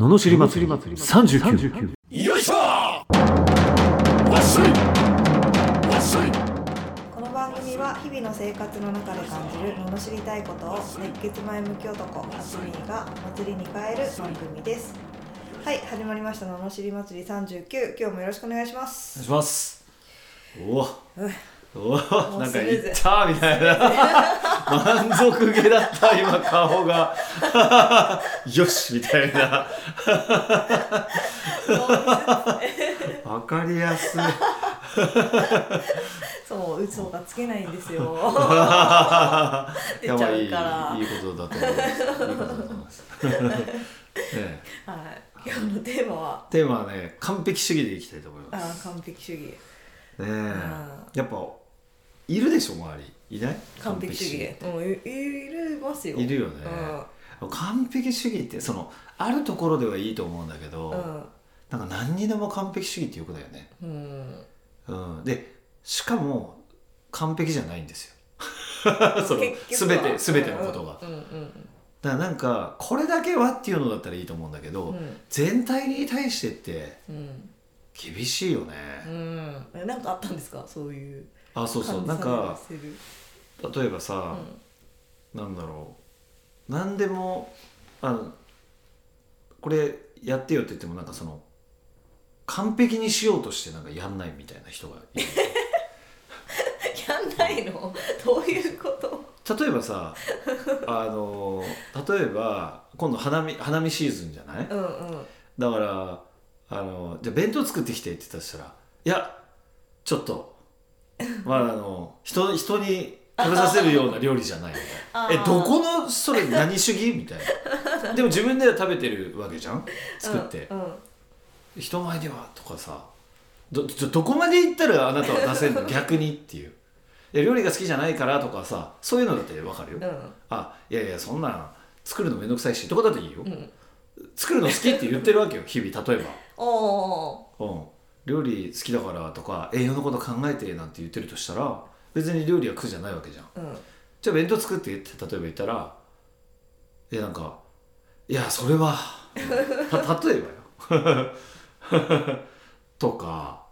ののしり祭り。39よいしょこの番組は日々の生活の中で感じる罵りたいことを熱血前向き男あつみが祭りに変える番組です。はい始まりました。罵り祭り39今日もよろしくお願いしまおす願いします。おおうんおおなんかスムーズ。いったみたいな。満足げだった今顔が。よしみたいな。わかりやすい。そう嘘がつけないんですよ。出ちゃうから。いいことだと思います。いいことだと思います。ねはい。今日のテーマは？テーマはね完璧主義でいきたいと思いあます。ー完璧主義。ねえ。やっぱいるでしょ周り。いない？完璧主義。うんいますよ。いるよね。完璧主義ってそのあるところではいいと思うんだけど、うん。なんか何にでも完璧主義ってよくだよね、うん。うん。うん、でしかも完璧じゃないんですよ。その全て全てのことが、うんうん。だからなんかこれだけはっていうのだったらいいと思うんだけど、うん。全体に対してってうん。厳しいよね、うん。えなんかあったんですか？そういうあそうそう。なんか例えばさ、なんだろう。何でもあのこれやってよって言ってもなんかその完璧にしようとしてなんかやんないみたいな人がいる。やんないの？どういうこと？例えばさあの例えば今度花見花見シーズンじゃない？うんうん。だからあのじゃあ弁当作ってきてって言ったとしたらいやちょっと まああの人人に食べさせるような料理じゃないみたいあなえーどこのそれ何主義？みたいな。でも自分では食べてるわけじゃん作って、うんうん。人前ではとかさどどどこまで行ったらあなたは出せるの？逆にっていう。いや料理が好きじゃないからとかさそういうのだって分かるよ、うん。あいやいやそんなん作るのめんどくさいしとかだっていいよ、ん。作るの好きって言ってるわけよ日々例えおば、うん、料理好きだからとか栄養のこと考えてなんて言ってるとしたら別に料理は苦じゃないわけじゃん。ーうん。じゃあ弁当作ってって例えば言ったらいやなんかいやそれはた 例えばよ。とか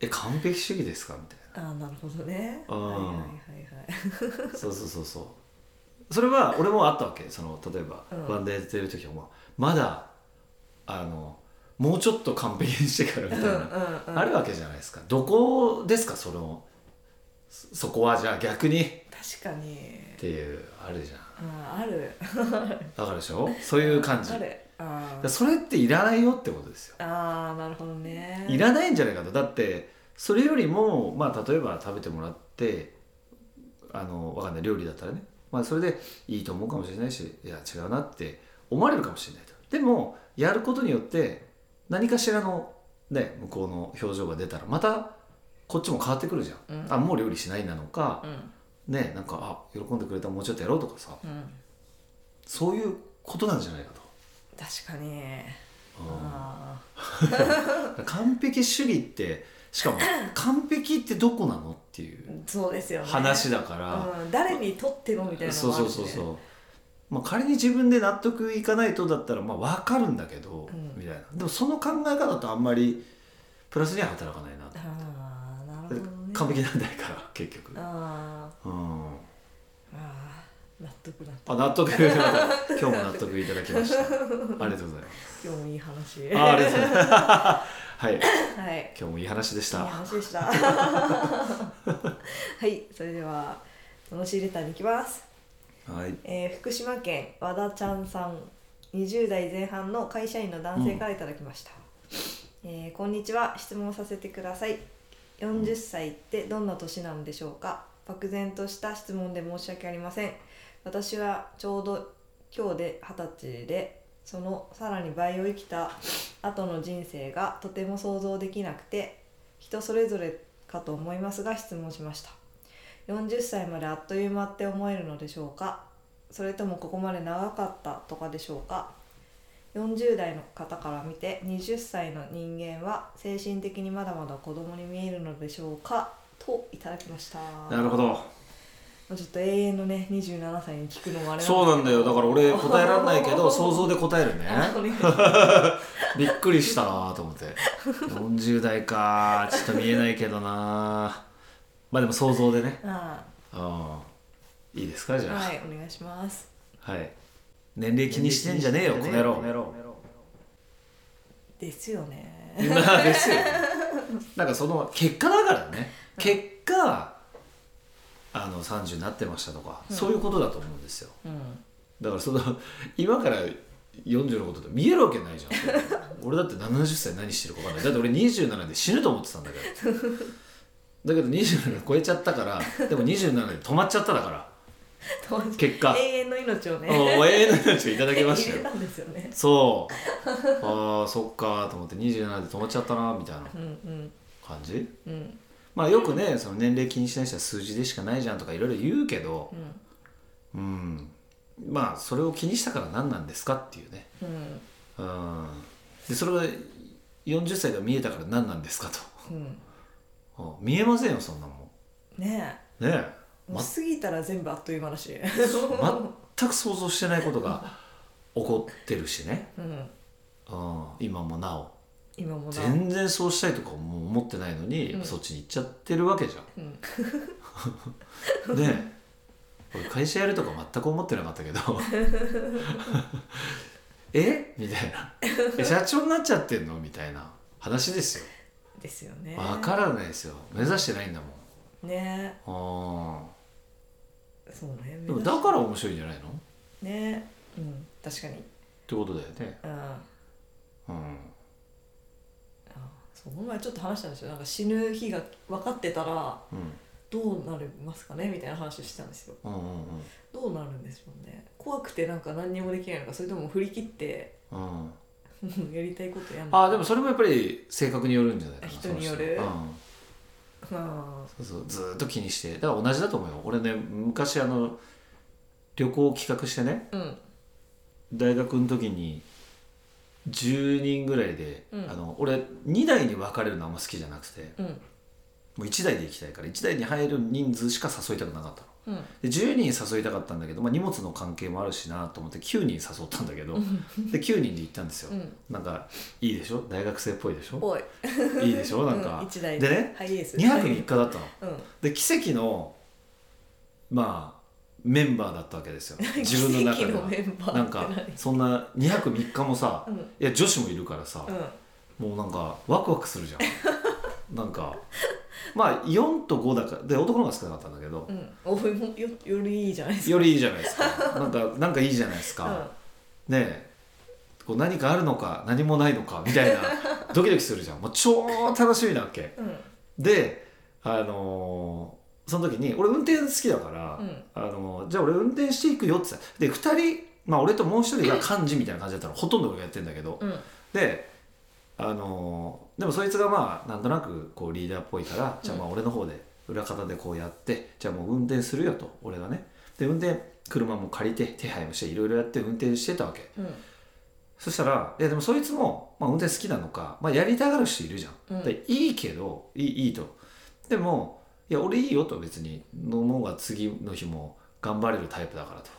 え完璧主義ですかみたいな。あーなるほどね。はいはいはいはい。そうそうそうそう。それは俺もあったわけ。その例えば、うん。バンドやってる時もまだあのもうちょっと完璧にしてからみたいな、うんうんうん。あるわけじゃないですか。どこですか？そのそそこはじゃあ逆に。っ確かに。ていうあるじゃん。あーある。だからでしょ？そういう感じ。それっていらないよってことですよ。あーなるほどね。いらないんじゃないかと。だってそれよりもまあ例えば食べてもらってあのわかんない料理だったらね、まあ、それでいいと思うかもしれないしいや違うなって思われるかもしれないと。でもやることによって何かしらの、ね、向こうの表情が出たらまたこっちも変わってくるじゃん、うん。あもう料理しないなのかう、ん。ねなんかあ喜んでくれたもうちょっとやろうとかさ。うん。そういうことなんじゃないかと。確かに。うん。あ 完璧主義ってしかも 完璧ってどこなのっていうーそうですよね。話だから、うん、誰にとってもみたいなのそうもあるしね。そうそうそう、まあ、仮に自分で納得いかないとだったらまあ分かるんだけど、うん。みたいな。でもその考え方とあんまりプラスには働かないな。とああなるほどね。完璧なんないから結局。あうん。ーあー納得納得あ納得。今日も納得いただきました。ありがとうございます。今日もいい話。あありがとうございます。はい。はい。今日もいい話でしいいた話でした。はい。それでは罵りレターに行きます、はい。えー福島県和田ちゃんさん20代前半の会社員の男性からいただきました、えーこんにちは。質問させてください。40歳ってどんな年なのでしょうか？漠然とした質問で申し訳ありません。私はちょうど今日で二十歳でそのさらに倍を生きた後の人生がとても想像できなくて人それぞれかと思いますが質問しました。40歳まであっという間って思えるのでしょうか？それともここまで長かったとかでしょうか？40代の方から見て20歳の人間は精神的にまだまだ子供に見えるのでしょうか？といただきました。なるほど。まあちょっと永遠のね27歳に聞くのもあれそうなんだよ。だから俺答えられないけど想像で答えるね。びっくりしたなと思って。40代か。ちょっと見えないけどな。まあでも想像でね。あ。うんいいですかじゃあ。あはいお願いします。はい。年齢気にしてんじゃねえよこの野郎。ですよね。まあですよ。なんかその結果だからね。結果あの30になってましたとか、そういうことだと思うんですよ。うん。だからその今から40のことって見えるわけないじゃん。俺だって70歳何してるか分かんない。だって俺27で死ぬと思ってたんだけど。だけど27超えちゃったからでも27で止まっちゃっただから結果。永遠の命をね。お永遠の命をいただきましたよ。ね。そう。ああそっかと思って27で止まっちゃったなみたいなうんうん。感じうん。まあよくねその年齢気にしない人は数字でしかないじゃんとかいろいろ言うけどうん。うんまあそれを気にしたから何なんですかっていうね。うん。うん。でそれが40歳が見えたから何なんですかと。うん。うん。見えませんよそんなもねん。ねえ。えもう過ぎたら全部あっという間だし。全く想像してないことが 起こってるしね、うん。うん、今もなお。今もな全然そうしたいとかも思ってないのに、うん。そっちに行っちゃってるわけじゃうん。ん ねえ。俺会社やるとか全く思ってなかったけど。え？みたいな。え社長になっちゃってんの？みたいな。話ですよ。ですよね。わからないですよ。目指してないんだね。もん。あそうね。ーでもだから面白いんじゃないの？っね。うん。確かに。てことだよね。うん。うん。そうこの前ちょっと話したんですよ。なんか死ぬ日が分かってたらうん。どうなりますかね？みたいな話をしてたんですよ。うんうんどうなるんでしょうね。怖くてなんか何にもできないのかそれとも振り切ってうん。う んやりたいことやんのあーでもそれもやっぱり性格によるんじゃないかな。人による。その人。うん。あそうそうずーっと気にして。だから同じだと思うよ。俺ね昔あの旅行を企画してねーうん。大学の時に10人ぐらいで、うん。あの俺2台に分かれるのあんま好きじゃなくてうん。もう1台で行きたいから1台に入る人数しか誘いたくなかったのうん。で10人誘いたかったんだけど、まあ、荷物の関係もあるしなと思って9人誘ったんだけどで9人で行ったんですよ、うん。なんかいいでしょ？大学生っぽいでしょ？おい。いいでしょ？なんか、うんでねハイエース。2泊3日だったの。うん。で奇跡のまあメンバーだったわけですよ。自分の中では。なんかそんな2泊3日もさ、うん。いや女子もいるからさ、うん。もうなんかワクワクするじゃん。なんかまあ4と5だからで男の方が少なかったんだけど、うん。およよりいいじゃないですか。よりいいじゃないですか。なんかなんかいいじゃないですか、ねえ。こう何かあるのか何もないのかみたいな ドキドキするじゃん。もう超楽しみなわけ。うん。うんであのーその時に俺運転好きだから、うん。あのーじゃあ俺運転していくよって言ってで2人まあ俺ともう一人が 幹事みたいな感じだったの。ほとんど俺がやってんだけど、うん。であのーでもそいつがまあなんとなくこうリーダーっぽいからじゃあまあ俺の方で裏方でこうやってじゃあもう運転するよと俺がねで運転車も借りて手配もしていろいろやって運転してたわけ。うん。そしたらいやでもそいつも、まあ、運転好きなのか、まあ、やりたがる人いるじゃん、うん。でいいけどいいいいと。でもいや俺いいよと別に飲もうが次の日も頑張れるタイプだからと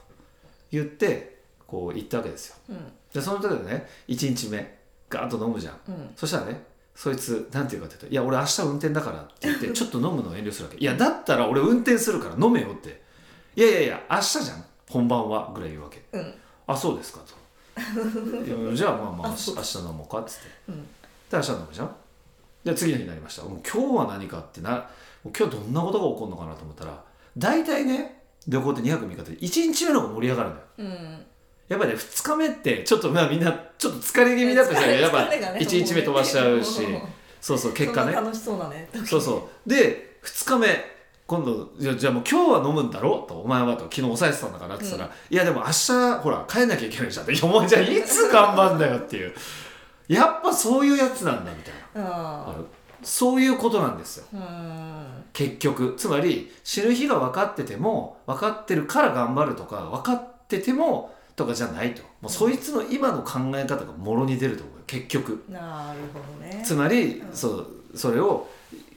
言ってこう言ったわけですよ。うん。でその時でね1日目ガーッと飲むじゃん。うん。そしたらねそいつなんて言うかって言うと「いや俺明日運転だから」って言って ちょっと飲むのを遠慮するわけ「いやだったら俺運転するから飲めよ」って「いやいやいや明日じゃん。本番は」ぐらい言うわけ。うん「あそうですか」と「いやじゃあまあまあ明日飲もうか」っつって。うん。で明日飲むじゃん。で次の日になりました。もう今日は何かってな今日どんなことが起こるのかなと思ったら大体ね旅行って2泊3日って1日目の方が盛り上がるのよ。うんやっぱりね2日目ってちょっとまあみんなちょっと疲れ気味だったじゃんやっぱ疲れがね1日目飛ばしちゃうし。そうそう 結果ね。楽しそうなねそうそう。で2日目今度じゃあじゃあもう今日は飲むんだろ？うとお前はと昨日抑えてたんだからって言ったら、いやでも明日ほら帰んなきゃいけないじゃんってお前じゃあいつ頑張んだよっていう。やっぱそういうやつなんだみたいな。そういうことなんですよ。結局。つまり死ぬ日が分かってても分かってるから頑張るとか分かっててもとかじゃないと。もうそいつの今の考え方がもろに出ると思うよ。結局。なるほどね。つまり、うん。そうそれを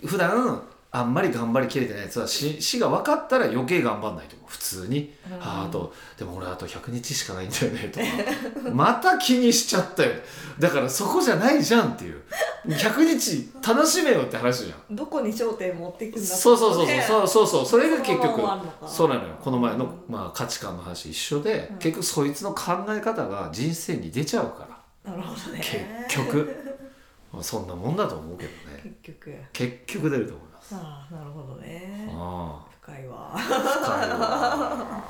普段あんまり頑張りきれてない。やつは死死が分かったら余計頑張んないと思う。普通に、うん。ああとでも俺あと100日しかないんだよねとか。また気にしちゃったよだからそこじゃないじゃんっていう。100日楽しめよって話じゃん。どこに焦点持っていくんだそうそうそうそう。ねそうそう。それが結局そうなのよ。この前の、うん。まあ、価値観の話一緒で、うん。結局そいつの考え方が人生に出ちゃうから。なるほどね。結局。まあそんなもんだと思うけどね。結局結局出ると思いますああなるほどね。あ深いわ。あ深いわ。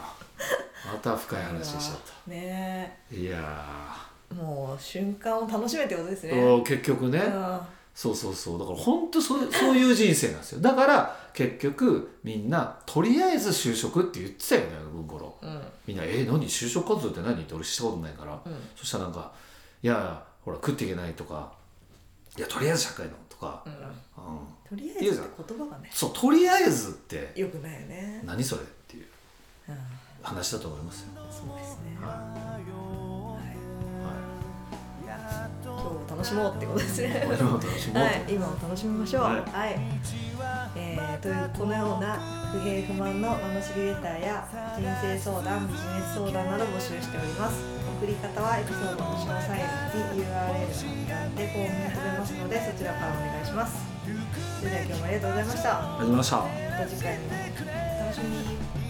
また深い話しちゃっ ね。たいやもう瞬間を楽しめってことですね。結局ね、うん。そうそうそう。だから本当そうそういう人生なんですよ。だから結局みんなとりあえず就職って言ってたよね文五郎うん。みんな「え何？就職活動って何?」って俺したことないから、うん。そしたらなんか「いやほら食っていけない」とか「いやとりあえず社会の」とか、うん。うん。とりあえずって言葉がね。そうとりあえずって。よくないよね。何それ？っていう。うん。話だと思いますよ、そうですね。ははい。は今日を楽しもうってことですね。はい、今を楽しみましょう。ははいい、えーというこのような不平不満の罵りレターや人生相談、ビジネス相談など募集しております。送り方はエピソードの詳細欄に URL が貼ってあってフォームに飛べますのでそちらからお願いします。それでは今日もありがとうございました。ありがとうございましたまた次回もお楽しみに。